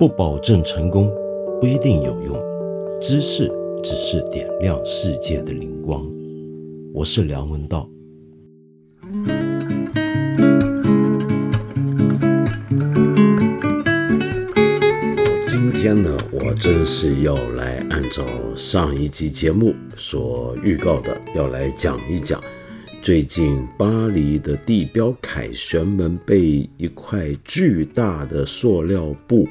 不保证成功，不一定有用。知识只是点亮世界的灵光。我是梁文道。今天呢，我真是要来按照上一集节目所预告的，要来讲一讲。最近，巴黎的地标凯旋门被一块巨大的塑料布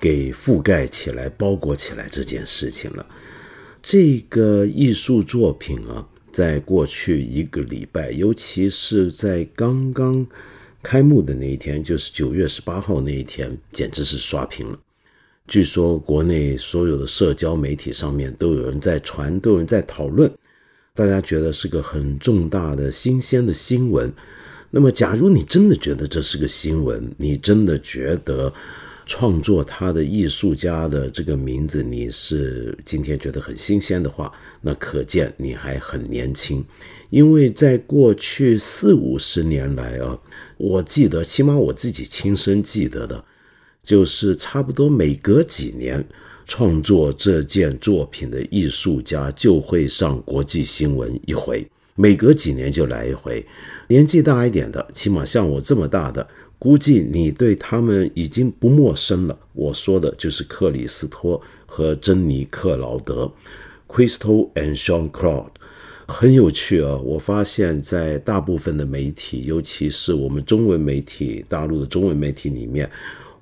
给覆盖起来、包裹起来这件事情了。这个艺术作品啊，在过去一个礼拜，尤其是在刚刚开幕的那一天，就是九月十八号那一天，简直是刷屏了。据说，国内所有的社交媒体上面都有人在传，都有人在讨论。大家觉得是个很重大的新鲜的新闻，那么，假如你真的觉得这是个新闻，你真的觉得创作他的艺术家的这个名字你是今天觉得很新鲜的话，那可见你还很年轻，因为在过去四五十年来啊，我记得，起码我自己亲身记得的，就是差不多每隔几年。创作这件作品的艺术家就会上国际新闻一回，每隔几年就来一回。年纪大一点的，起码像我这么大的，估计你对他们已经不陌生了。我说的就是克里斯托和珍妮克劳德 （Crystal and Sean Claude）。很有趣啊！我发现，在大部分的媒体，尤其是我们中文媒体、大陆的中文媒体里面。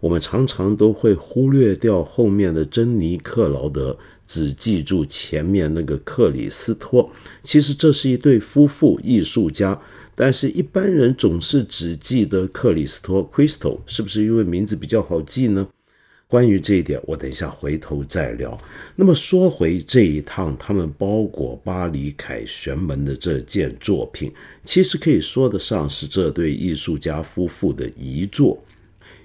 我们常常都会忽略掉后面的珍妮克劳德，只记住前面那个克里斯托。其实这是一对夫妇艺术家，但是一般人总是只记得克里斯托 （Crystal），是不是因为名字比较好记呢？关于这一点，我等一下回头再聊。那么说回这一趟他们包裹巴黎凯旋门的这件作品，其实可以说得上是这对艺术家夫妇的遗作。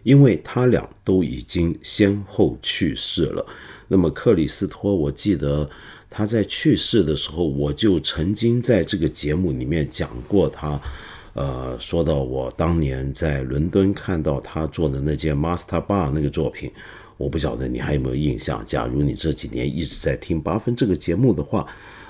因为他俩都已经先后去世了。那么克里斯托，我记得他在去世的时候，我就曾经在这个节目里面讲过他。呃，说到我当年在伦敦看到他做的那件 Master Bar 那个作品，我不晓得你还有没有印象。假如你这几年一直在听八分这个节目的话，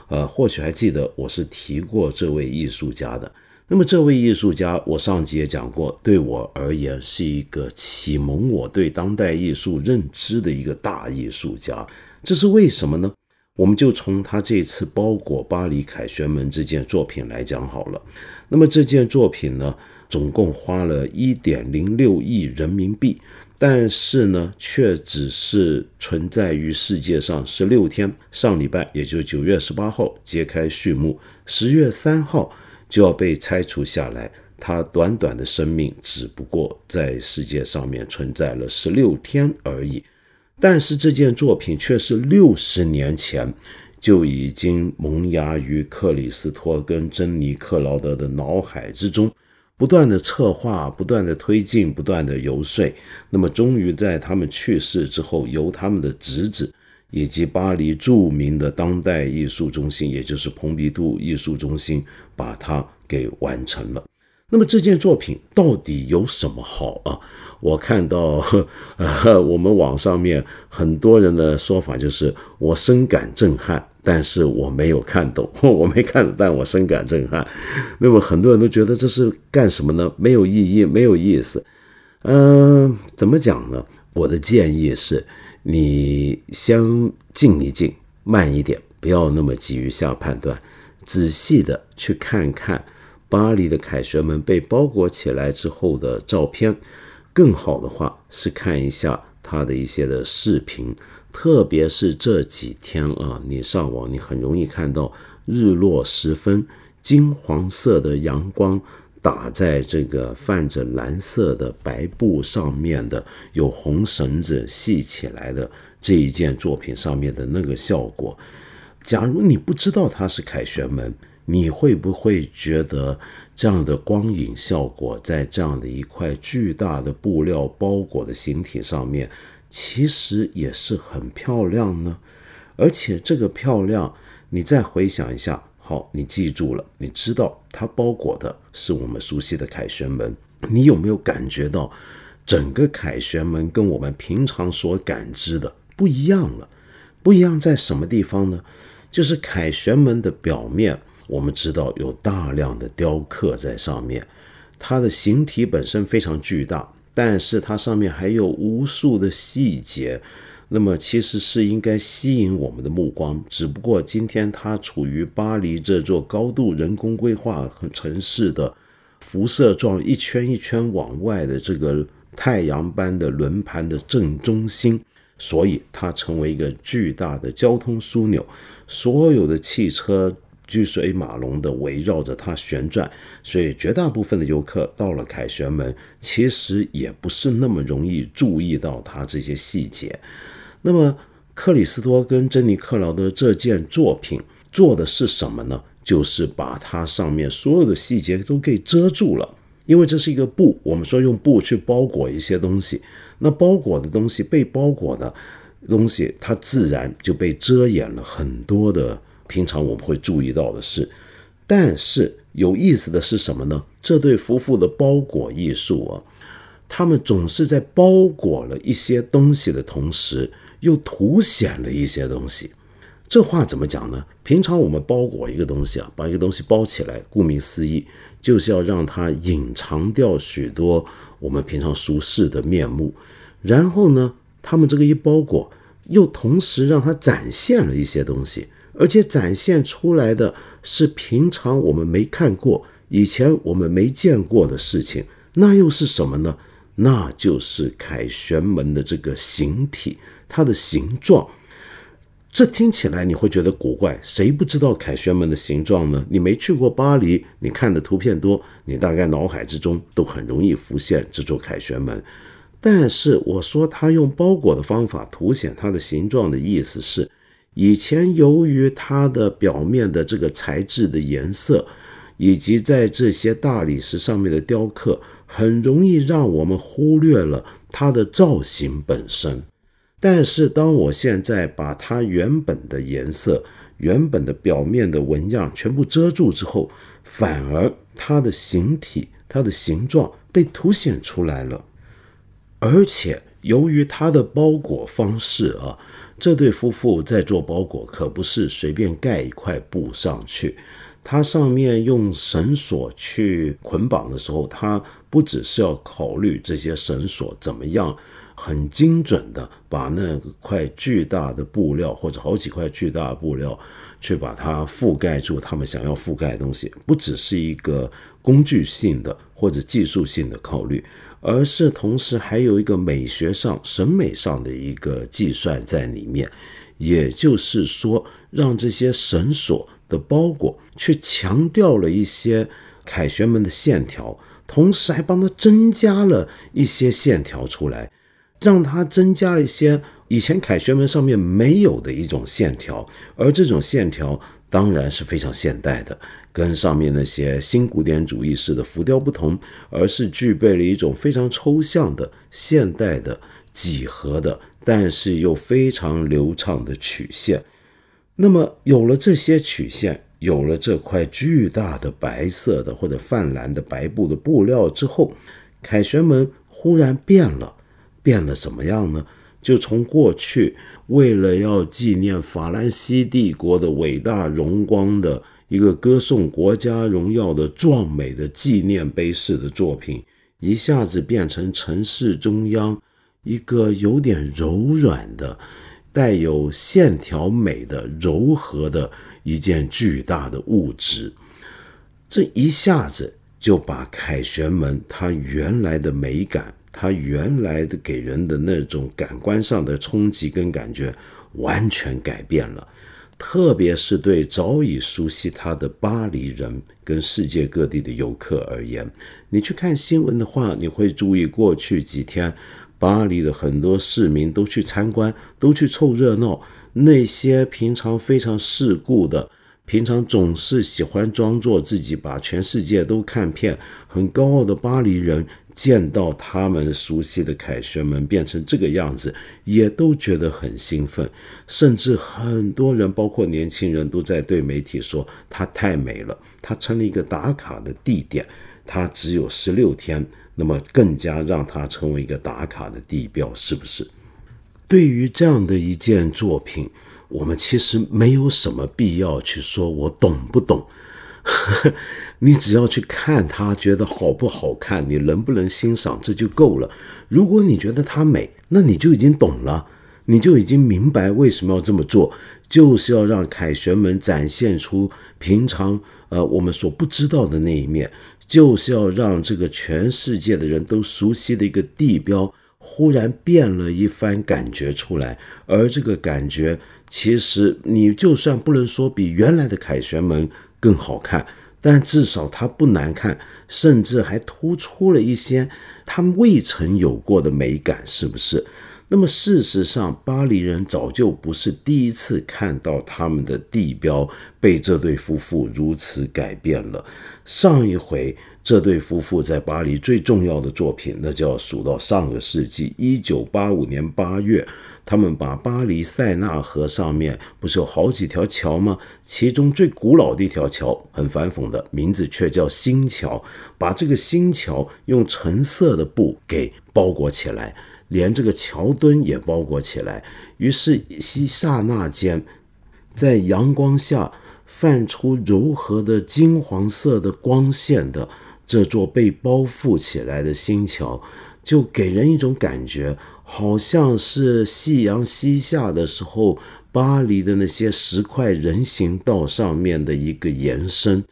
呃，或许还记得我是提过这位艺术家的。那么这位艺术家，我上集也讲过，对我而言是一个启蒙我对当代艺术认知的一个大艺术家。这是为什么呢？我们就从他这次包裹巴黎凯旋门这件作品来讲好了。那么这件作品呢，总共花了一点零六亿人民币，但是呢，却只是存在于世界上十六天。上礼拜，也就是九月十八号揭开序幕，十月三号。就要被拆除下来，他短短的生命只不过在世界上面存在了十六天而已。但是这件作品却是六十年前就已经萌芽于克里斯托跟珍妮克劳德的脑海之中，不断的策划，不断的推进，不断的游说。那么，终于在他们去世之后，由他们的侄子。以及巴黎著名的当代艺术中心，也就是蓬皮杜艺术中心，把它给完成了。那么这件作品到底有什么好啊？我看到呃，我们网上面很多人的说法就是我深感震撼，但是我没有看懂，我没看懂，但我深感震撼。那么很多人都觉得这是干什么呢？没有意义，没有意思。嗯，怎么讲呢？我的建议是。你先静一静，慢一点，不要那么急于下判断，仔细的去看看巴黎的凯旋门被包裹起来之后的照片。更好的话是看一下他的一些的视频，特别是这几天啊，你上网你很容易看到日落时分，金黄色的阳光。打在这个泛着蓝色的白布上面的，有红绳子系起来的这一件作品上面的那个效果，假如你不知道它是凯旋门，你会不会觉得这样的光影效果在这样的一块巨大的布料包裹的形体上面，其实也是很漂亮呢？而且这个漂亮，你再回想一下。好，你记住了，你知道它包裹的是我们熟悉的凯旋门。你有没有感觉到整个凯旋门跟我们平常所感知的不一样了。不一样在什么地方呢？就是凯旋门的表面，我们知道有大量的雕刻在上面，它的形体本身非常巨大，但是它上面还有无数的细节。那么其实是应该吸引我们的目光，只不过今天它处于巴黎这座高度人工规划和城市的辐射状一圈一圈往外的这个太阳般的轮盘的正中心，所以它成为一个巨大的交通枢纽，所有的汽车车水马龙的围绕着它旋转，所以绝大部分的游客到了凯旋门，其实也不是那么容易注意到它这些细节。那么，克里斯托跟珍妮克劳的这件作品做的是什么呢？就是把它上面所有的细节都给遮住了。因为这是一个布，我们说用布去包裹一些东西，那包裹的东西被包裹的东西，它自然就被遮掩了很多的平常我们会注意到的事。但是有意思的是什么呢？这对夫妇的包裹艺术啊，他们总是在包裹了一些东西的同时。又凸显了一些东西，这话怎么讲呢？平常我们包裹一个东西啊，把一个东西包起来，顾名思义，就是要让它隐藏掉许多我们平常熟视的面目。然后呢，他们这个一包裹，又同时让它展现了一些东西，而且展现出来的是平常我们没看过、以前我们没见过的事情。那又是什么呢？那就是凯旋门的这个形体。它的形状，这听起来你会觉得古怪。谁不知道凯旋门的形状呢？你没去过巴黎，你看的图片多，你大概脑海之中都很容易浮现这座凯旋门。但是我说他用包裹的方法凸显它的形状的意思是，以前由于它的表面的这个材质的颜色，以及在这些大理石上面的雕刻，很容易让我们忽略了它的造型本身。但是，当我现在把它原本的颜色、原本的表面的纹样全部遮住之后，反而它的形体、它的形状被凸显出来了。而且，由于它的包裹方式啊，这对夫妇在做包裹可不是随便盖一块布上去，它上面用绳索去捆绑的时候，它不只是要考虑这些绳索怎么样。很精准的把那块巨大的布料，或者好几块巨大的布料，去把它覆盖住。他们想要覆盖的东西，不只是一个工具性的或者技术性的考虑，而是同时还有一个美学上、审美上的一个计算在里面。也就是说，让这些绳索的包裹去强调了一些凯旋门的线条，同时还帮它增加了一些线条出来。让它增加了一些以前凯旋门上面没有的一种线条，而这种线条当然是非常现代的，跟上面那些新古典主义式的浮雕不同，而是具备了一种非常抽象的现代的几何的，但是又非常流畅的曲线。那么有了这些曲线，有了这块巨大的白色的或者泛蓝的白布的布料之后，凯旋门忽然变了。变得怎么样呢？就从过去为了要纪念法兰西帝国的伟大荣光的一个歌颂国家荣耀的壮美的纪念碑式的作品，一下子变成城市中央一个有点柔软的、带有线条美的柔和的一件巨大的物质。这一下子就把凯旋门它原来的美感。它原来的给人的那种感官上的冲击跟感觉完全改变了，特别是对早已熟悉他的巴黎人跟世界各地的游客而言，你去看新闻的话，你会注意过去几天巴黎的很多市民都去参观，都去凑热闹。那些平常非常世故的，平常总是喜欢装作自己把全世界都看遍、很高傲的巴黎人。见到他们熟悉的凯旋门变成这个样子，也都觉得很兴奋，甚至很多人，包括年轻人，都在对媒体说它太美了，它成了一个打卡的地点。它只有十六天，那么更加让它成为一个打卡的地标，是不是？对于这样的一件作品，我们其实没有什么必要去说我懂不懂，你只要去看它，觉得好不好看，你能不能欣赏，这就够了。如果你觉得它美，那你就已经懂了，你就已经明白为什么要这么做，就是要让凯旋门展现出平常呃我们所不知道的那一面，就是要让这个全世界的人都熟悉的一个地标。忽然变了一番感觉出来，而这个感觉其实你就算不能说比原来的凯旋门更好看，但至少它不难看，甚至还突出了一些它未曾有过的美感，是不是？那么事实上，巴黎人早就不是第一次看到他们的地标被这对夫妇如此改变了。上一回。这对夫妇在巴黎最重要的作品，那就要数到上个世纪一九八五年八月，他们把巴黎塞纳河上面不是有好几条桥吗？其中最古老的一条桥，很反讽的名字却叫新桥，把这个新桥用橙色的布给包裹起来，连这个桥墩也包裹起来。于是，一刹那间，在阳光下泛出柔和的金黄色的光线的。这座被包覆起来的新桥，就给人一种感觉，好像是夕阳西下的时候，巴黎的那些石块人行道上面的一个延伸。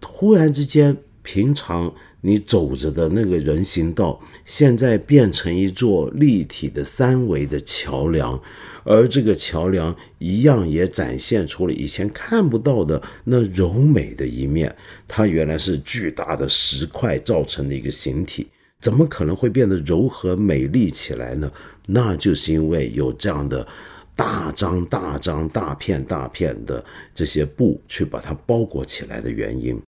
突然之间，平常你走着的那个人行道，现在变成一座立体的三维的桥梁。而这个桥梁一样也展现出了以前看不到的那柔美的一面。它原来是巨大的石块造成的一个形体，怎么可能会变得柔和美丽起来呢？那就是因为有这样的大张大张、大片大片的这些布去把它包裹起来的原因。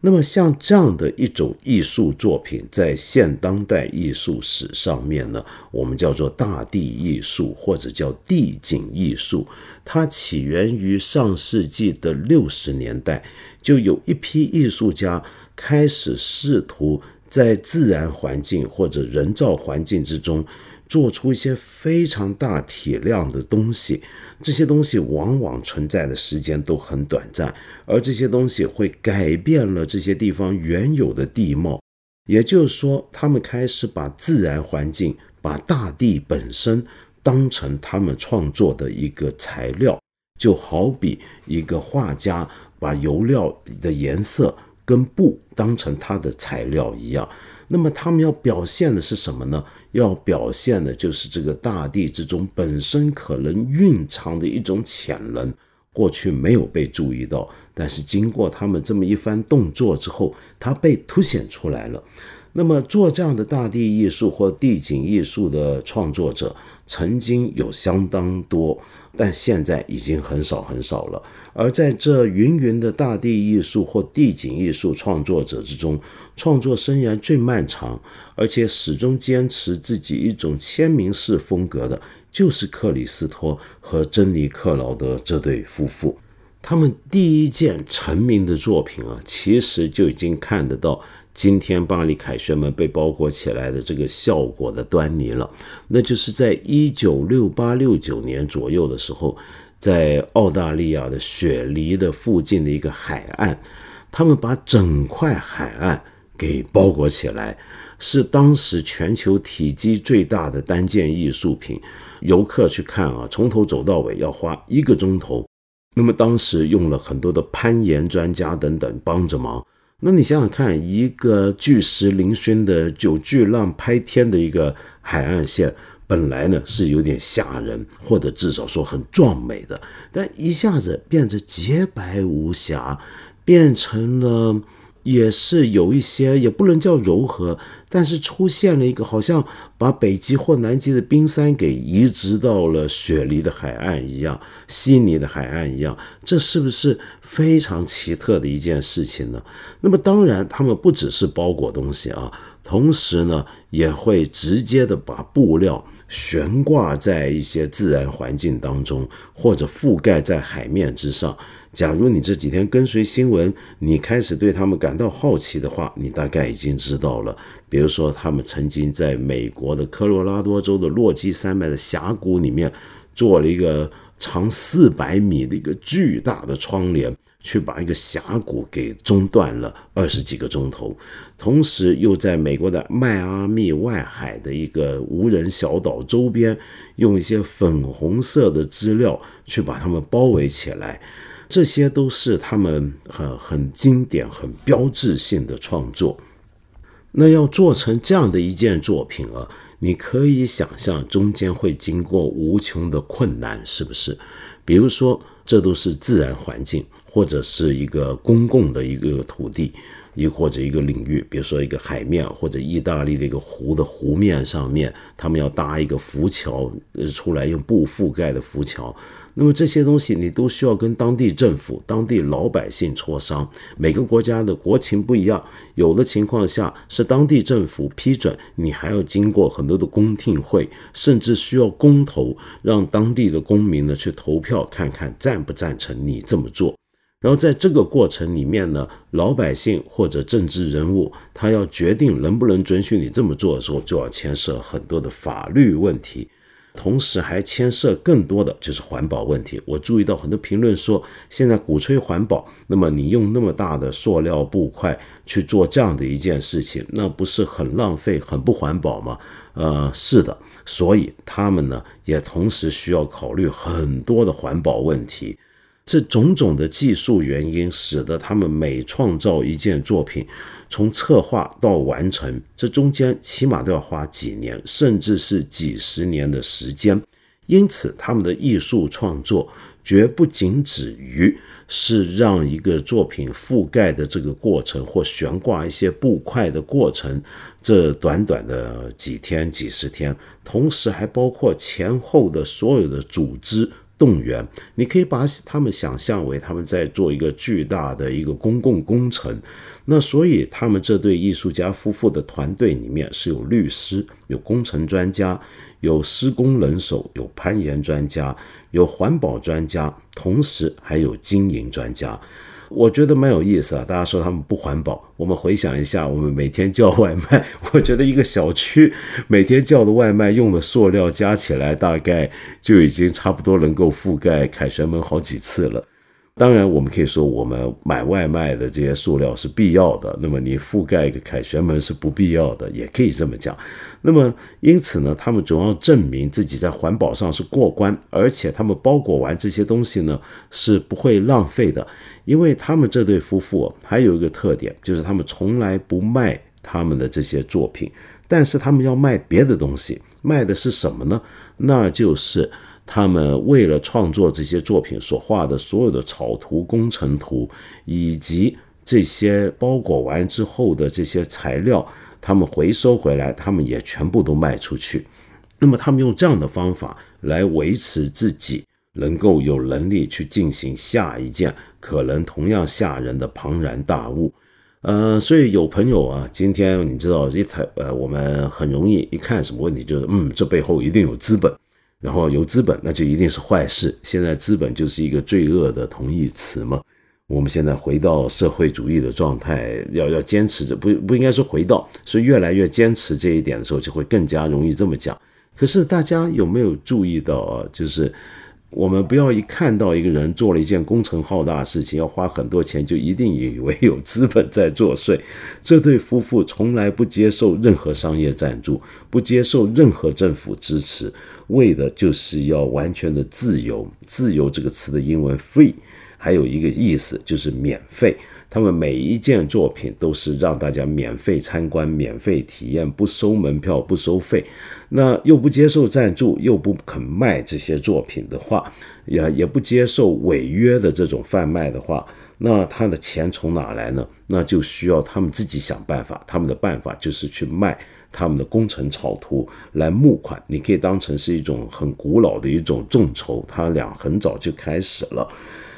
那么，像这样的一种艺术作品，在现当代艺术史上面呢，我们叫做大地艺术，或者叫地景艺术。它起源于上世纪的六十年代，就有一批艺术家开始试图在自然环境或者人造环境之中。做出一些非常大体量的东西，这些东西往往存在的时间都很短暂，而这些东西会改变了这些地方原有的地貌。也就是说，他们开始把自然环境、把大地本身当成他们创作的一个材料，就好比一个画家把油料的颜色跟布当成他的材料一样。那么他们要表现的是什么呢？要表现的就是这个大地之中本身可能蕴藏的一种潜能，过去没有被注意到，但是经过他们这么一番动作之后，它被凸显出来了。那么做这样的大地艺术或地景艺术的创作者，曾经有相当多，但现在已经很少很少了。而在这芸芸的大地艺术或地景艺术创作者之中，创作生涯最漫长，而且始终坚持自己一种签名式风格的，就是克里斯托和珍妮克劳德这对夫妇。他们第一件成名的作品啊，其实就已经看得到今天巴黎凯旋门被包裹起来的这个效果的端倪了。那就是在一九六八六九年左右的时候。在澳大利亚的雪梨的附近的一个海岸，他们把整块海岸给包裹起来，是当时全球体积最大的单件艺术品。游客去看啊，从头走到尾要花一个钟头。那么当时用了很多的攀岩专家等等帮着忙。那你想想看，一个巨石嶙峋的九巨浪拍天的一个海岸线。本来呢是有点吓人，或者至少说很壮美的，但一下子变得洁白无瑕，变成了也是有一些也不能叫柔和，但是出现了一个好像把北极或南极的冰山给移植到了雪梨的海岸一样，悉尼的海岸一样，这是不是非常奇特的一件事情呢？那么当然，他们不只是包裹东西啊，同时呢也会直接的把布料。悬挂在一些自然环境当中，或者覆盖在海面之上，假如你这几天跟随新闻，你开始对他们感到好奇的话，你大概已经知道了。比如说，他们曾经在美国的科罗拉多州的落基山脉的峡谷里面做了一个长四百米的一个巨大的窗帘。去把一个峡谷给中断了二十几个钟头，同时又在美国的迈阿密外海的一个无人小岛周边，用一些粉红色的资料去把他们包围起来，这些都是他们很很经典、很标志性的创作。那要做成这样的一件作品啊，你可以想象中间会经过无穷的困难，是不是？比如说，这都是自然环境。或者是一个公共的一个土地，亦或者一个领域，比如说一个海面，或者意大利的一个湖的湖面上面，他们要搭一个浮桥出来，用布覆盖的浮桥。那么这些东西你都需要跟当地政府、当地老百姓磋商。每个国家的国情不一样，有的情况下是当地政府批准，你还要经过很多的公听会，甚至需要公投，让当地的公民呢去投票，看看赞不赞成你这么做。然后在这个过程里面呢，老百姓或者政治人物，他要决定能不能准许你这么做的时候，就要牵涉很多的法律问题，同时还牵涉更多的就是环保问题。我注意到很多评论说，现在鼓吹环保，那么你用那么大的塑料布块去做这样的一件事情，那不是很浪费、很不环保吗？呃，是的，所以他们呢也同时需要考虑很多的环保问题。这种种的技术原因，使得他们每创造一件作品，从策划到完成，这中间起码都要花几年，甚至是几十年的时间。因此，他们的艺术创作绝不仅止于是让一个作品覆盖的这个过程，或悬挂一些布块的过程，这短短的几天、几十天，同时还包括前后的所有的组织。动员，你可以把他们想象为他们在做一个巨大的一个公共工程。那所以他们这对艺术家夫妇的团队里面是有律师、有工程专家、有施工人手、有攀岩专家、有环保专家，同时还有经营专家。我觉得蛮有意思啊！大家说他们不环保，我们回想一下，我们每天叫外卖，我觉得一个小区每天叫的外卖用的塑料加起来，大概就已经差不多能够覆盖凯旋门好几次了。当然，我们可以说我们买外卖的这些塑料是必要的，那么你覆盖一个凯旋门是不必要的，也可以这么讲。那么因此呢，他们总要证明自己在环保上是过关，而且他们包裹完这些东西呢是不会浪费的，因为他们这对夫妇还有一个特点，就是他们从来不卖他们的这些作品，但是他们要卖别的东西，卖的是什么呢？那就是。他们为了创作这些作品所画的所有的草图、工程图，以及这些包裹完之后的这些材料，他们回收回来，他们也全部都卖出去。那么，他们用这样的方法来维持自己能够有能力去进行下一件可能同样吓人的庞然大物。呃，所以有朋友啊，今天你知道一台呃，我们很容易一看什么问题，就是嗯，这背后一定有资本。然后有资本，那就一定是坏事。现在资本就是一个罪恶的同义词嘛。我们现在回到社会主义的状态，要要坚持着，不不应该说回到，是越来越坚持这一点的时候，就会更加容易这么讲。可是大家有没有注意到啊？就是。我们不要一看到一个人做了一件工程浩大的事情，要花很多钱，就一定以为有资本在作祟。这对夫妇从来不接受任何商业赞助，不接受任何政府支持，为的就是要完全的自由。自由这个词的英文 free，还有一个意思就是免费。他们每一件作品都是让大家免费参观、免费体验，不收门票、不收费。那又不接受赞助，又不肯卖这些作品的话，也也不接受违约的这种贩卖的话，那他的钱从哪来呢？那就需要他们自己想办法。他们的办法就是去卖他们的工程草图来募款。你可以当成是一种很古老的一种众筹，他俩很早就开始了。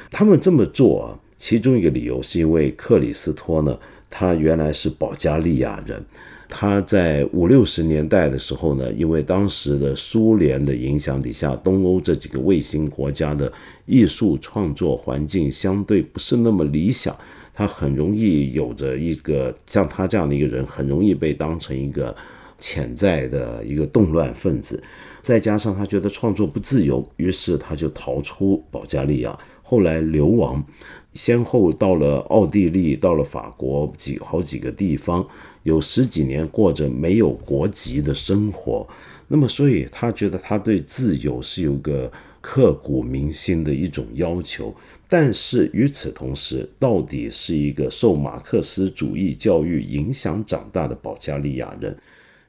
他们这么做啊。其中一个理由是因为克里斯托呢，他原来是保加利亚人，他在五六十年代的时候呢，因为当时的苏联的影响底下，东欧这几个卫星国家的艺术创作环境相对不是那么理想，他很容易有着一个像他这样的一个人，很容易被当成一个潜在的一个动乱分子。再加上他觉得创作不自由，于是他就逃出保加利亚，后来流亡，先后到了奥地利，到了法国几好几个地方。有十几年过着没有国籍的生活，那么所以他觉得他对自由是有个刻骨铭心的一种要求。但是与此同时，到底是一个受马克思主义教育影响长大的保加利亚人。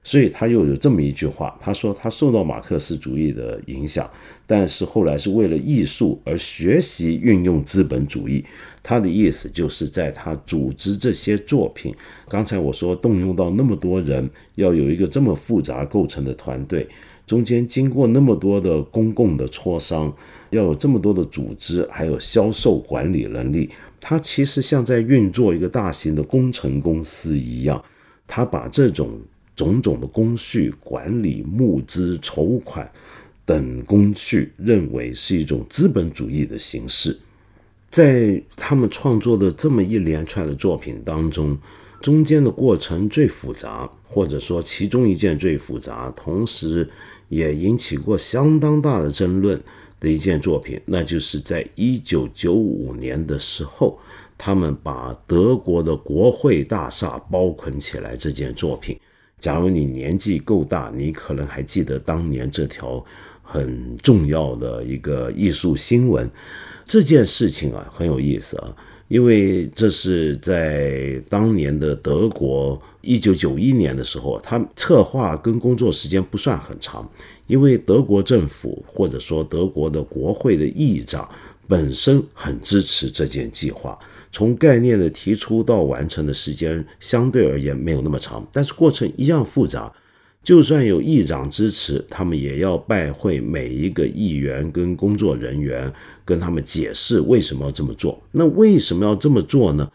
所以他又有这么一句话，他说他受到马克思主义的影响，但是后来是为了艺术而学习运用资本主义。他的意思就是在他组织这些作品，刚才我说动用到那么多人，要有一个这么复杂构成的团队，中间经过那么多的公共的磋商，要有这么多的组织，还有销售管理能力，他其实像在运作一个大型的工程公司一样，他把这种。种种的工序管理、募资、筹款等工序，认为是一种资本主义的形式。在他们创作的这么一连串的作品当中，中间的过程最复杂，或者说其中一件最复杂，同时也引起过相当大的争论的一件作品，那就是在一九九五年的时候，他们把德国的国会大厦包捆起来这件作品。假如你年纪够大，你可能还记得当年这条很重要的一个艺术新闻。这件事情啊很有意思啊，因为这是在当年的德国，一九九一年的时候，他策划跟工作时间不算很长，因为德国政府或者说德国的国会的议长本身很支持这件计划。从概念的提出到完成的时间相对而言没有那么长，但是过程一样复杂。就算有议长支持，他们也要拜会每一个议员跟工作人员，跟他们解释为什么要这么做。那为什么要这么做呢？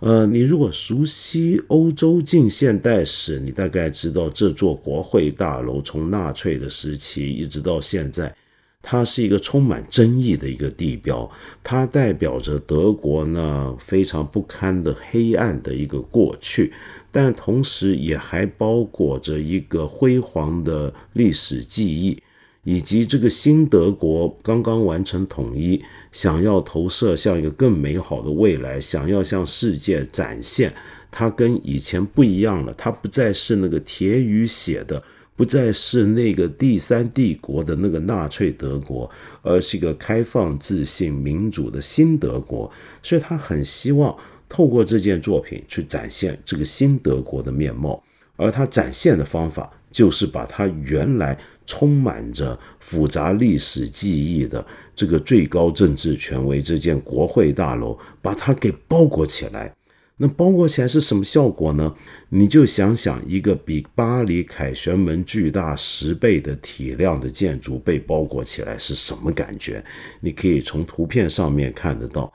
呃，你如果熟悉欧洲近现代史，你大概知道这座国会大楼从纳粹的时期一直到现在。它是一个充满争议的一个地标，它代表着德国呢非常不堪的黑暗的一个过去，但同时也还包裹着一个辉煌的历史记忆，以及这个新德国刚刚完成统一，想要投射向一个更美好的未来，想要向世界展现它跟以前不一样了，它不再是那个铁与血的。不再是那个第三帝国的那个纳粹德国，而是一个开放、自信、民主的新德国。所以他很希望透过这件作品去展现这个新德国的面貌。而他展现的方法，就是把他原来充满着复杂历史记忆的这个最高政治权威这件国会大楼，把它给包裹起来。那包裹起来是什么效果呢？你就想想，一个比巴黎凯旋门巨大十倍的体量的建筑被包裹起来是什么感觉？你可以从图片上面看得到。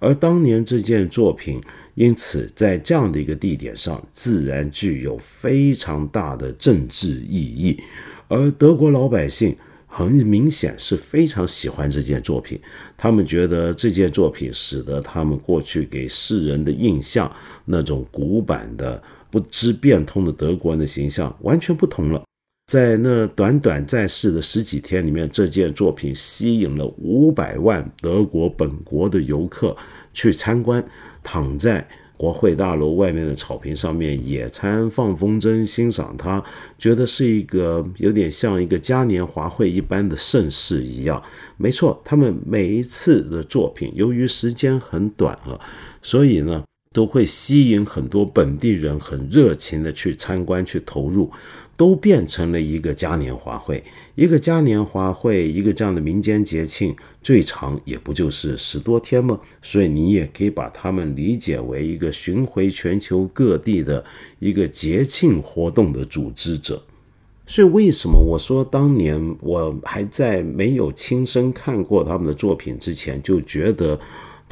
而当年这件作品，因此在这样的一个地点上，自然具有非常大的政治意义。而德国老百姓。很明显是非常喜欢这件作品，他们觉得这件作品使得他们过去给世人的印象，那种古板的不知变通的德国人的形象完全不同了。在那短短在世的十几天里面，这件作品吸引了五百万德国本国的游客去参观，躺在。国会大楼外面的草坪上面野餐、放风筝、欣赏它，觉得是一个有点像一个嘉年华会一般的盛世一样。没错，他们每一次的作品，由于时间很短啊，所以呢，都会吸引很多本地人很热情的去参观、去投入。都变成了一个嘉年华会，一个嘉年华会，一个这样的民间节庆，最长也不就是十多天吗？所以你也可以把他们理解为一个巡回全球各地的一个节庆活动的组织者。所以为什么我说当年我还在没有亲身看过他们的作品之前，就觉得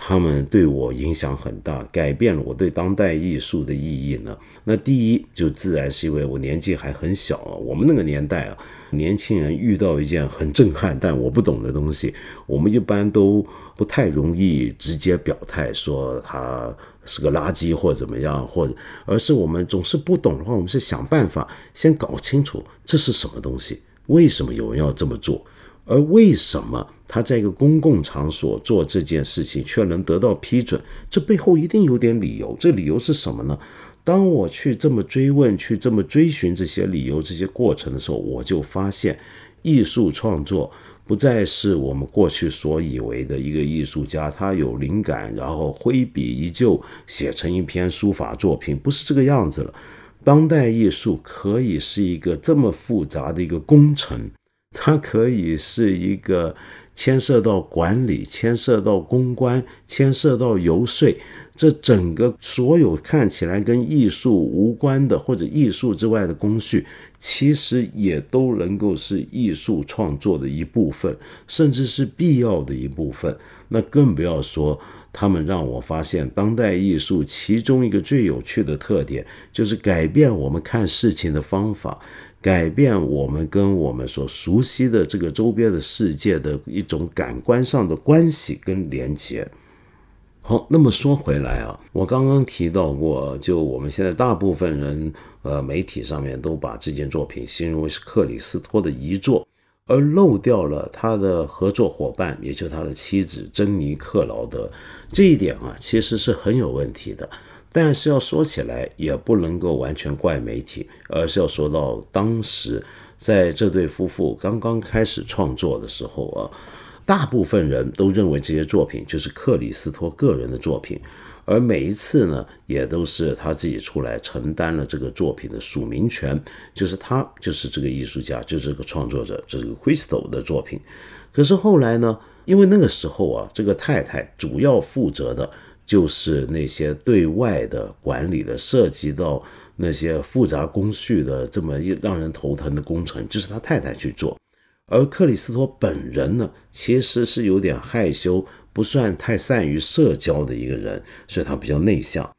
他们对我影响很大，改变了我对当代艺术的意义呢？那第一就自然是因为我年纪还很小啊。我们那个年代啊，年轻人遇到一件很震撼但我不懂的东西，我们一般都不太容易直接表态说他是个垃圾或怎么样，或者而是我们总是不懂的话，我们是想办法先搞清楚这是什么东西，为什么有人要这么做。而为什么他在一个公共场所做这件事情却能得到批准？这背后一定有点理由。这理由是什么呢？当我去这么追问、去这么追寻这些理由、这些过程的时候，我就发现，艺术创作不再是我们过去所以为的一个艺术家，他有灵感，然后挥笔一就写成一篇书法作品，不是这个样子了。当代艺术可以是一个这么复杂的一个工程。它可以是一个牵涉到管理、牵涉到公关、牵涉到游说，这整个所有看起来跟艺术无关的或者艺术之外的工序，其实也都能够是艺术创作的一部分，甚至是必要的一部分。那更不要说他们让我发现，当代艺术其中一个最有趣的特点，就是改变我们看事情的方法。改变我们跟我们所熟悉的这个周边的世界的一种感官上的关系跟连接。好，那么说回来啊，我刚刚提到过，就我们现在大部分人，呃，媒体上面都把这件作品形容为是克里斯托的遗作，而漏掉了他的合作伙伴，也就是他的妻子珍妮克劳德。这一点啊，其实是很有问题的。但是要说起来，也不能够完全怪媒体，而是要说到当时在这对夫妇刚刚开始创作的时候啊，大部分人都认为这些作品就是克里斯托个人的作品，而每一次呢，也都是他自己出来承担了这个作品的署名权，就是他就是这个艺术家，就是这个创作者，这个 Crystal 的作品。可是后来呢，因为那个时候啊，这个太太主要负责的。就是那些对外的管理的，涉及到那些复杂工序的这么一让人头疼的工程，就是他太太去做。而克里斯托本人呢，其实是有点害羞，不算太善于社交的一个人，所以他比较内向。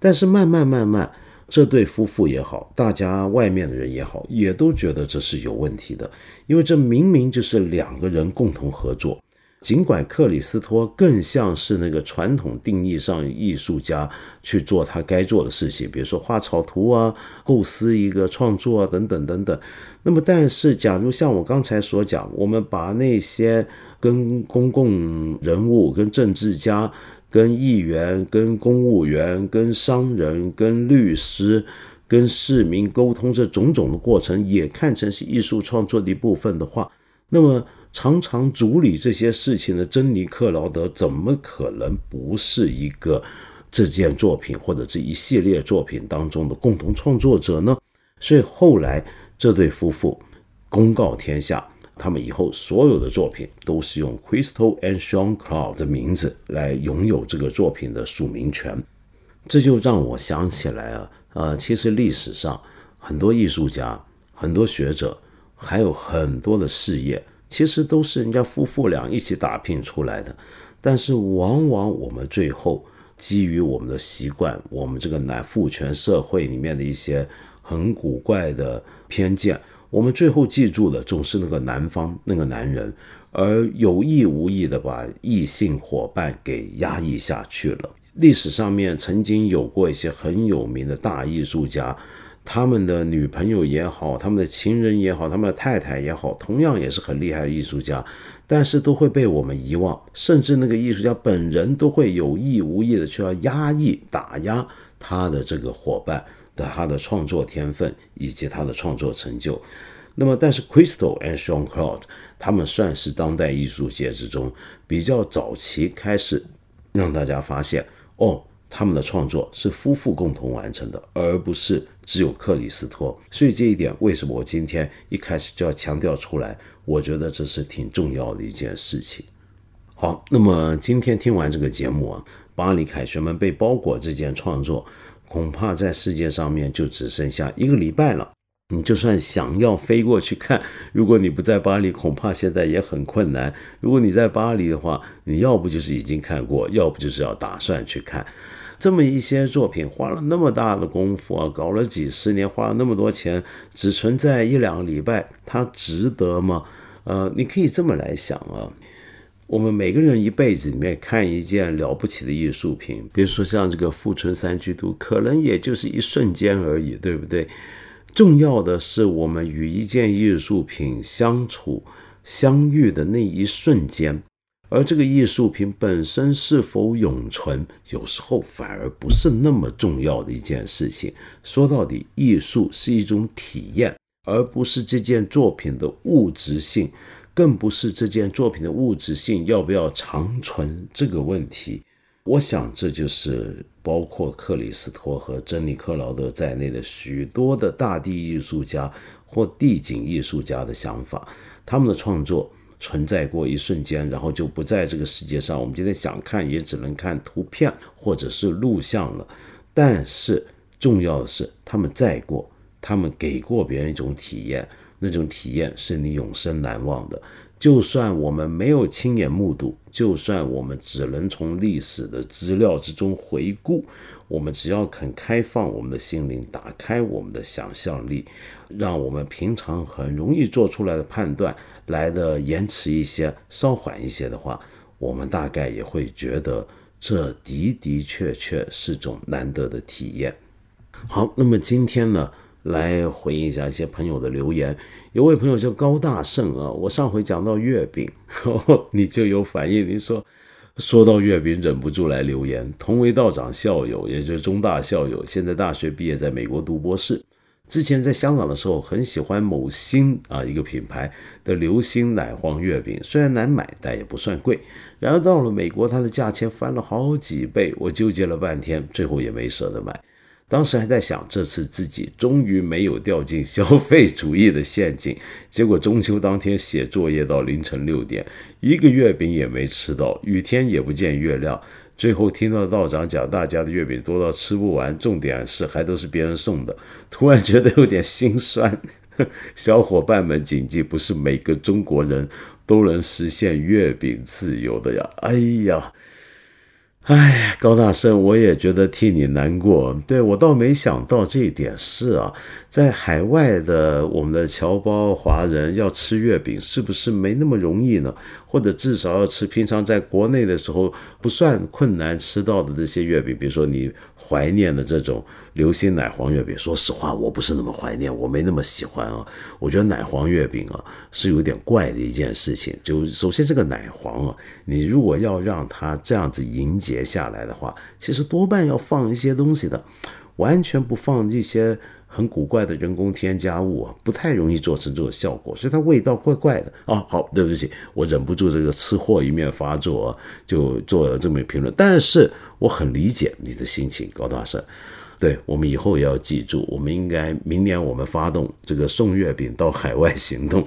但是慢慢慢慢，这对夫妇也好，大家外面的人也好，也都觉得这是有问题的，因为这明明就是两个人共同合作。尽管克里斯托更像是那个传统定义上艺术家去做他该做的事情，比如说画草图啊、构思一个创作啊等等等等。那么，但是假如像我刚才所讲，我们把那些跟公共人物、跟政治家、跟议员、跟公务员、跟商人、跟律师、跟市民沟通这种种的过程，也看成是艺术创作的一部分的话，那么。常常主理这些事情的珍妮克劳德，怎么可能不是一个这件作品或者这一系列作品当中的共同创作者呢？所以后来这对夫妇公告天下，他们以后所有的作品都是用 Crystal and Sean Cloud 的名字来拥有这个作品的署名权。这就让我想起来啊，呃，其实历史上很多艺术家、很多学者，还有很多的事业。其实都是人家夫妇俩一起打拼出来的，但是往往我们最后基于我们的习惯，我们这个男父权社会里面的一些很古怪的偏见，我们最后记住的总是那个男方那个男人，而有意无意的把异性伙伴给压抑下去了。历史上面曾经有过一些很有名的大艺术家。他们的女朋友也好，他们的情人也好，他们的太太也好，同样也是很厉害的艺术家，但是都会被我们遗忘，甚至那个艺术家本人都会有意无意的去要压抑、打压他的这个伙伴的他的创作天分以及他的创作成就。那么，但是 Crystal and Sean Cloud 他们算是当代艺术界之中比较早期开始让大家发现哦。他们的创作是夫妇共同完成的，而不是只有克里斯托。所以这一点，为什么我今天一开始就要强调出来？我觉得这是挺重要的一件事情。好，那么今天听完这个节目啊，巴黎凯旋门被包裹这件创作，恐怕在世界上面就只剩下一个礼拜了。你就算想要飞过去看，如果你不在巴黎，恐怕现在也很困难。如果你在巴黎的话，你要不就是已经看过，要不就是要打算去看。这么一些作品，花了那么大的功夫啊，搞了几十年，花了那么多钱，只存在一两个礼拜，它值得吗？呃，你可以这么来想啊。我们每个人一辈子里面看一件了不起的艺术品，比如说像这个富春山居图，可能也就是一瞬间而已，对不对？重要的是，我们与一件艺术品相处、相遇的那一瞬间，而这个艺术品本身是否永存，有时候反而不是那么重要的一件事情。说到底，艺术是一种体验，而不是这件作品的物质性，更不是这件作品的物质性要不要长存这个问题。我想，这就是包括克里斯托和珍妮克劳德在内的许多的大地艺术家或地景艺术家的想法。他们的创作存在过一瞬间，然后就不在这个世界上。我们今天想看，也只能看图片或者是录像了。但是重要的是，他们在过，他们给过别人一种体验，那种体验是你永生难忘的。就算我们没有亲眼目睹，就算我们只能从历史的资料之中回顾，我们只要肯开放我们的心灵，打开我们的想象力，让我们平常很容易做出来的判断来的延迟一些、稍缓一些的话，我们大概也会觉得这的的确确是种难得的体验。好，那么今天呢？来回应一下一些朋友的留言，有位朋友叫高大胜啊，我上回讲到月饼，你就有反应，你说说到月饼忍不住来留言。同为道长校友，也就是中大校友，现在大学毕业，在美国读博士。之前在香港的时候，很喜欢某星啊一个品牌的流心奶黄月饼，虽然难买，但也不算贵。然而到了美国，它的价钱翻了好几倍，我纠结了半天，最后也没舍得买。当时还在想，这次自己终于没有掉进消费主义的陷阱。结果中秋当天写作业到凌晨六点，一个月饼也没吃到，雨天也不见月亮。最后听到道长讲，大家的月饼多到吃不完，重点是还都是别人送的，突然觉得有点心酸。小伙伴们谨记，不是每个中国人都能实现月饼自由的呀！哎呀。哎，高大胜，我也觉得替你难过。对我倒没想到这一点是啊，在海外的我们的侨胞华人要吃月饼，是不是没那么容易呢？或者至少要吃平常在国内的时候不算困难吃到的这些月饼，比如说你。怀念的这种流心奶黄月饼，说实话，我不是那么怀念，我没那么喜欢啊。我觉得奶黄月饼啊是有点怪的一件事情。就首先这个奶黄啊，你如果要让它这样子凝结下来的话，其实多半要放一些东西的，完全不放一些。很古怪的人工添加物啊，不太容易做成这种效果，所以它味道怪怪的啊。好，对不起，我忍不住这个吃货一面发作，啊就做了这么一评论。但是我很理解你的心情，高大胜。对我们以后也要记住，我们应该明年我们发动这个送月饼到海外行动。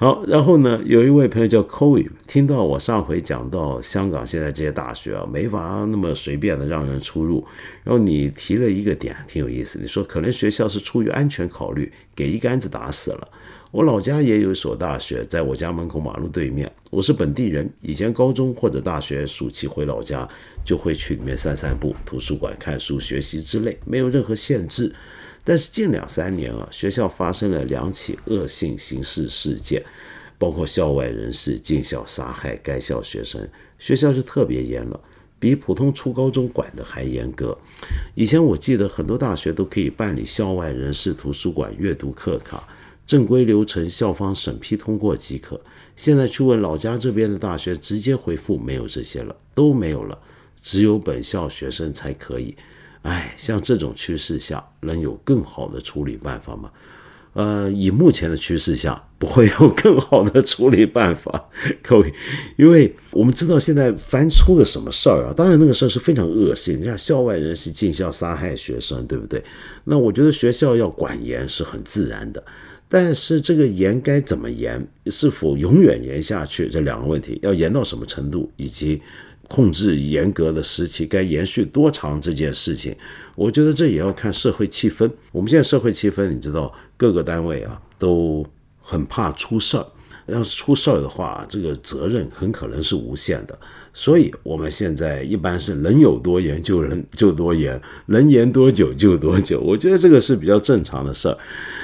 好，然后呢，有一位朋友叫 c o y 听到我上回讲到香港现在这些大学啊，没法那么随便的让人出入。然后你提了一个点，挺有意思。你说可能学校是出于安全考虑，给一竿子打死了。我老家也有一所大学，在我家门口马路对面。我是本地人，以前高中或者大学暑期回老家，就会去里面散散步、图书馆看书、学习之类，没有任何限制。但是近两三年啊，学校发生了两起恶性刑事事件，包括校外人士进校杀害该校学生，学校就特别严了，比普通初高中管的还严格。以前我记得很多大学都可以办理校外人士图书馆阅读课卡，正规流程校方审批通过即可。现在去问老家这边的大学，直接回复没有这些了，都没有了，只有本校学生才可以。哎，像这种趋势下，能有更好的处理办法吗？呃，以目前的趋势下，不会有更好的处理办法，各位，因为我们知道现在凡出个什么事儿啊，当然那个事儿是非常恶性，你像校外人士进校杀害学生，对不对？那我觉得学校要管严是很自然的，但是这个严该怎么严，是否永远严下去，这两个问题要严到什么程度，以及。控制严格的时期该延续多长这件事情，我觉得这也要看社会气氛。我们现在社会气氛，你知道，各个单位啊都很怕出事儿。要是出事儿的话，这个责任很可能是无限的。所以，我们现在一般是能有多严就能就多严，能严多久就多久。我觉得这个是比较正常的事儿。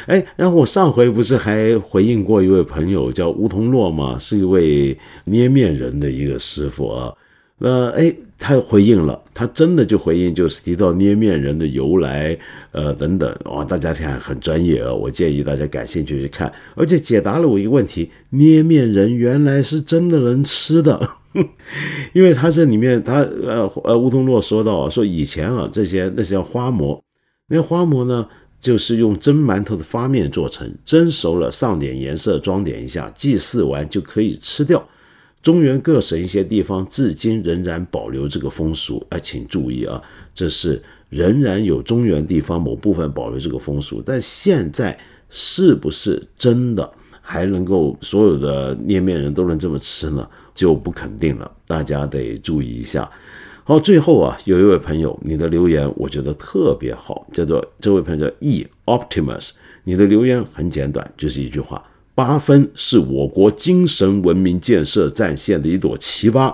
哎，然后我上回不是还回应过一位朋友叫吴桐洛吗？是一位捏面人的一个师傅啊。那哎，他回应了，他真的就回应，就是提到捏面人的由来，呃等等，哇，大家看很专业啊，我建议大家感兴趣去看，而且解答了我一个问题：捏面人原来是真的能吃的，因为他这里面他呃呃吴桐洛说到说以前啊这些那些花馍，那花馍呢就是用蒸馒头的发面做成，蒸熟了上点颜色，装点一下，祭祀完就可以吃掉。中原各省一些地方至今仍然保留这个风俗，哎，请注意啊，这是仍然有中原地方某部分保留这个风俗，但现在是不是真的还能够所有的捏面人都能这么吃呢？就不肯定了，大家得注意一下。好，最后啊，有一位朋友，你的留言我觉得特别好，叫做这位朋友叫 E Optimus，你的留言很简短，就是一句话。八分是我国精神文明建设战线的一朵奇葩，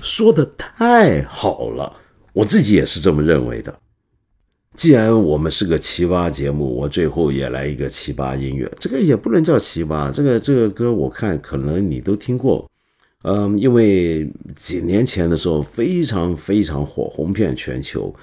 说的太好了，我自己也是这么认为的。既然我们是个奇葩节目，我最后也来一个奇葩音乐，这个也不能叫奇葩，这个这个歌我看可能你都听过，嗯，因为几年前的时候非常非常火，红遍全球。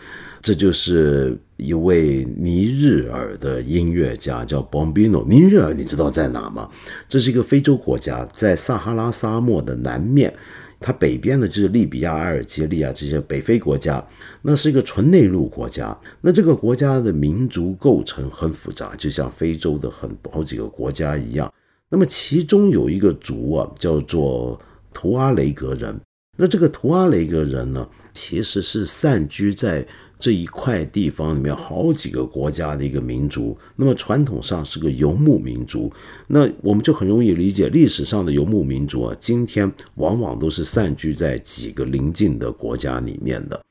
这就是一位尼日尔的音乐家，叫 Bombino。尼日尔你知道在哪吗？这是一个非洲国家，在撒哈拉沙漠的南面，它北边的就是利比亚、阿尔及利亚这些北非国家，那是一个纯内陆国家。那这个国家的民族构成很复杂，就像非洲的很好几个国家一样。那么其中有一个族啊，叫做图阿雷格人。那这个图阿雷格人呢，其实是散居在。这一块地方里面好几个国家的一个民族，那么传统上是个游牧民族，那我们就很容易理解历史上的游牧民族啊，今天往往都是散居在几个邻近的国家里面的。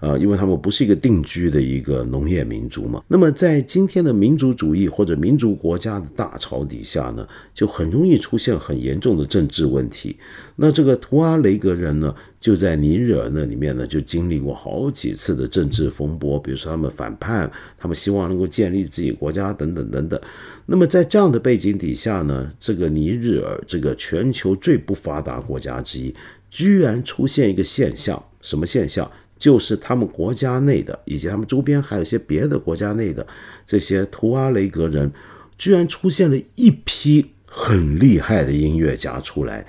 呃，因为他们不是一个定居的一个农业民族嘛，那么在今天的民族主义或者民族国家的大潮底下呢，就很容易出现很严重的政治问题。那这个图阿雷格人呢，就在尼日尔那里面呢，就经历过好几次的政治风波，比如说他们反叛，他们希望能够建立自己国家等等等等。那么在这样的背景底下呢，这个尼日尔这个全球最不发达国家之一，居然出现一个现象，什么现象？就是他们国家内的，以及他们周边还有一些别的国家内的这些图阿雷格人，居然出现了一批很厉害的音乐家出来，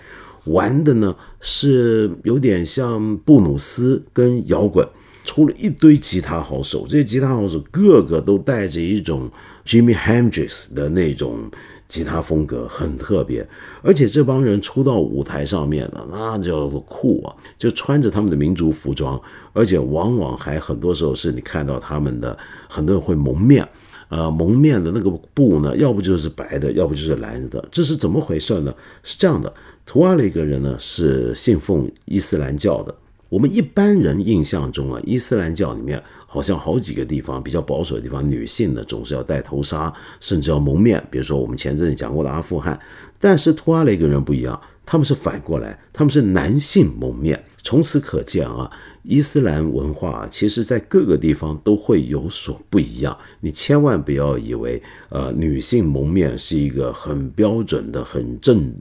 玩的呢是有点像布鲁斯跟摇滚，出了一堆吉他好手，这些吉他好手个个都带着一种 Jimmy Hendrix 的那种。吉他风格很特别，而且这帮人出到舞台上面了，那叫做酷啊！就穿着他们的民族服装，而且往往还很多时候是你看到他们的很多人会蒙面，呃，蒙面的那个布呢，要不就是白的，要不就是蓝的，这是怎么回事呢？是这样的，图阿雷格人呢是信奉伊斯兰教的。我们一般人印象中啊，伊斯兰教里面好像好几个地方比较保守的地方，女性呢总是要戴头纱，甚至要蒙面。比如说我们前阵子讲过的阿富汗，但是图阿雷格人不一样，他们是反过来，他们是男性蒙面。从此可见啊，伊斯兰文化其实在各个地方都会有所不一样。你千万不要以为呃女性蒙面是一个很标准的、很正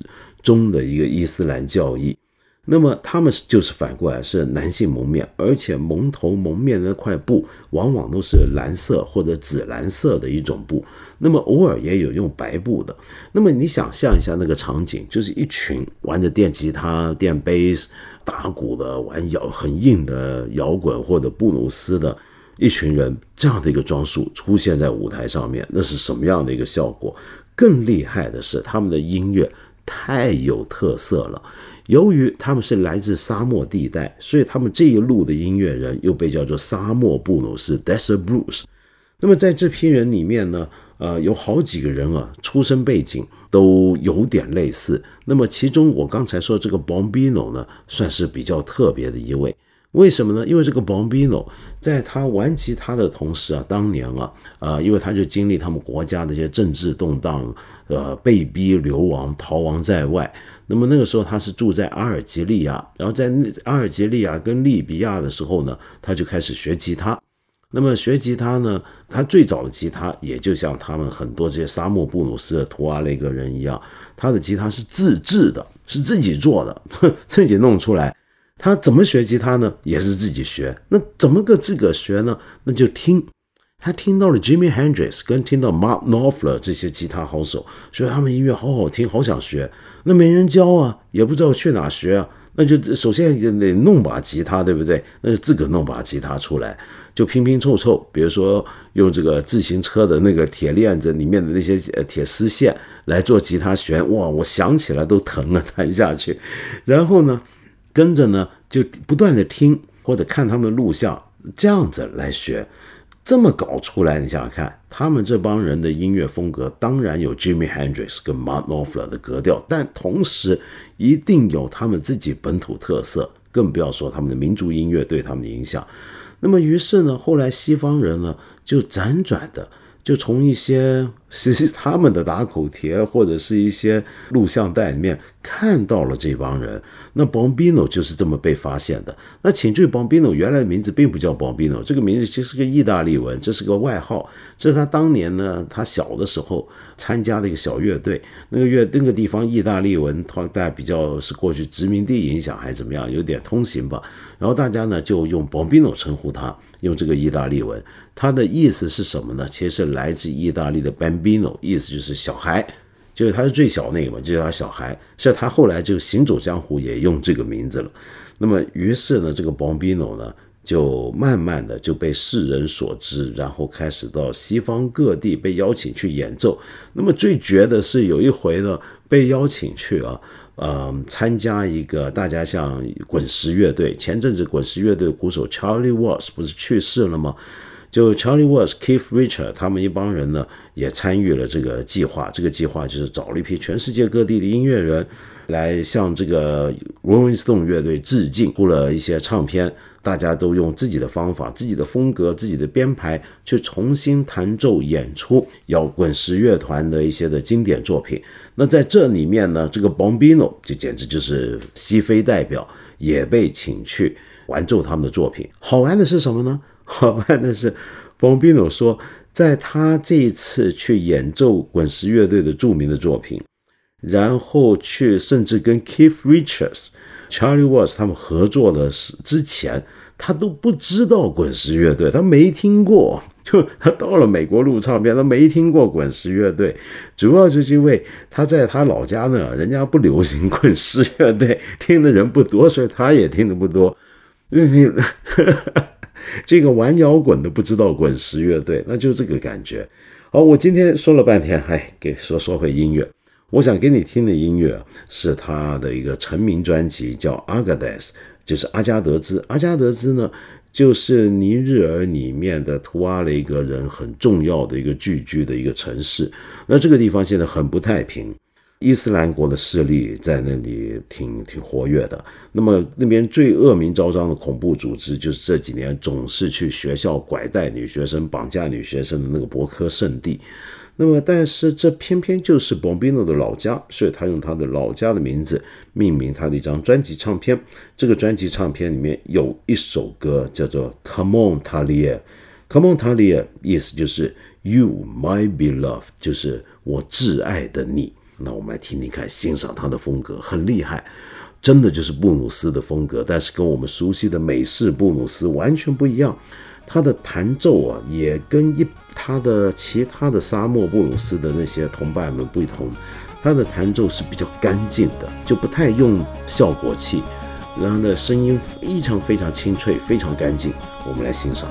宗的一个伊斯兰教义。那么他们就是反过来是男性蒙面，而且蒙头蒙面的那块布往往都是蓝色或者紫蓝色的一种布。那么偶尔也有用白布的。那么你想象一下那个场景，就是一群玩着电吉他、电贝斯、打鼓的，玩摇很硬的摇滚或者布鲁斯的一群人，这样的一个装束出现在舞台上面，那是什么样的一个效果？更厉害的是他们的音乐太有特色了。由于他们是来自沙漠地带，所以他们这一路的音乐人又被叫做沙漠布鲁斯 （Desert Blues）。那么在这批人里面呢，呃，有好几个人啊，出身背景都有点类似。那么其中我刚才说这个 Bombino 呢，算是比较特别的一位。为什么呢？因为这个 Bombino 在他玩吉他的同时啊，当年啊，呃，因为他就经历他们国家的一些政治动荡，呃，被逼流亡、逃亡在外。那么那个时候他是住在阿尔及利亚，然后在阿尔及利亚跟利比亚的时候呢，他就开始学吉他。那么学吉他呢？他最早的吉他也就像他们很多这些沙漠布鲁斯的图阿雷格人一样，他的吉他是自制的，是自己做的，自己弄出来。他怎么学吉他呢？也是自己学。那怎么个自个学呢？那就听。他听到了 Jimmy Hendrix 跟听到 Mark Knopfler 这些吉他好手，所以他们音乐好好听，好想学。那没人教啊，也不知道去哪学啊。那就首先得弄把吉他，对不对？那就自个弄把吉他出来，就拼拼凑凑。比如说用这个自行车的那个铁链子里面的那些铁丝线来做吉他弦，哇，我想起来都疼啊，弹下去。然后呢，跟着呢就不断的听或者看他们录像，这样子来学。这么搞出来，你想想看，他们这帮人的音乐风格当然有 Jimmy Hendrix 跟 Martin Ofler 的格调，但同时一定有他们自己本土特色，更不要说他们的民族音乐对他们的影响。那么，于是呢，后来西方人呢就辗转的。就从一些实他们的打口贴或者是一些录像带里面看到了这帮人，那 Bombino 就是这么被发现的。那请注意，Bombino 原来的名字并不叫 Bombino，这个名字其实是个意大利文，这是个外号。这是他当年呢，他小的时候参加的一个小乐队。那个乐那个地方意大利文，他大概比较是过去殖民地影响还是怎么样，有点通行吧。然后大家呢就用 Bombino 称呼他。用这个意大利文，它的意思是什么呢？其实是来自意大利的 Bino 意思就是小孩，就是他是最小那个嘛，就叫他小孩。所以他后来就行走江湖也用这个名字了。那么于是呢，这个 bambino 呢，就慢慢的就被世人所知，然后开始到西方各地被邀请去演奏。那么最绝的是有一回呢，被邀请去啊。嗯，参加一个大家像滚石乐队，前阵子滚石乐队鼓手 Charlie Watts 不是去世了吗？就 Charlie Watts、Keith Richard 他们一帮人呢，也参与了这个计划。这个计划就是找了一批全世界各地的音乐人，来向这个 Rolling Stone 乐队致敬，出了一些唱片。大家都用自己的方法、自己的风格、自己的编排去重新弹奏演出摇滚石乐团的一些的经典作品。那在这里面呢，这个 Bombino 就简直就是西非代表，也被请去玩奏他们的作品。好玩的是什么呢？好玩的是邦比诺说，在他这一次去演奏滚石乐队的著名的作品，然后去甚至跟 Keith Richards、Charlie Watts 他们合作的时之前。他都不知道滚石乐队，他没听过。就他到了美国录唱片，他没听过滚石乐队，主要就是因为他在他老家呢，人家不流行滚石乐队，听的人不多，所以他也听的不多。这个玩摇滚的不知道滚石乐队，那就这个感觉。好，我今天说了半天，哎，给说说回音乐。我想给你听的音乐是他的一个成名专辑，叫《阿 d e s 就是阿加德兹，阿加德兹呢，就是尼日尔里面的图阿雷格人很重要的一个聚居的一个城市。那这个地方现在很不太平，伊斯兰国的势力在那里挺挺活跃的。那么那边最恶名昭彰的恐怖组织，就是这几年总是去学校拐带女学生、绑架女学生的那个博科圣地。那么，但是这偏偏就是 Bombino 的老家，所以他用他的老家的名字命名他的一张专辑唱片。这个专辑唱片里面有一首歌叫做《Come On Talia》，Come On Talia 意思就是 You My Beloved，就是我挚爱的你。那我们来听听看，欣赏他的风格，很厉害，真的就是布鲁斯的风格，但是跟我们熟悉的美式布鲁斯完全不一样。他的弹奏啊，也跟一他的其他的沙漠布鲁斯的那些同伴们不同，他的弹奏是比较干净的，就不太用效果器，然后呢，声音非常非常清脆，非常干净。我们来欣赏。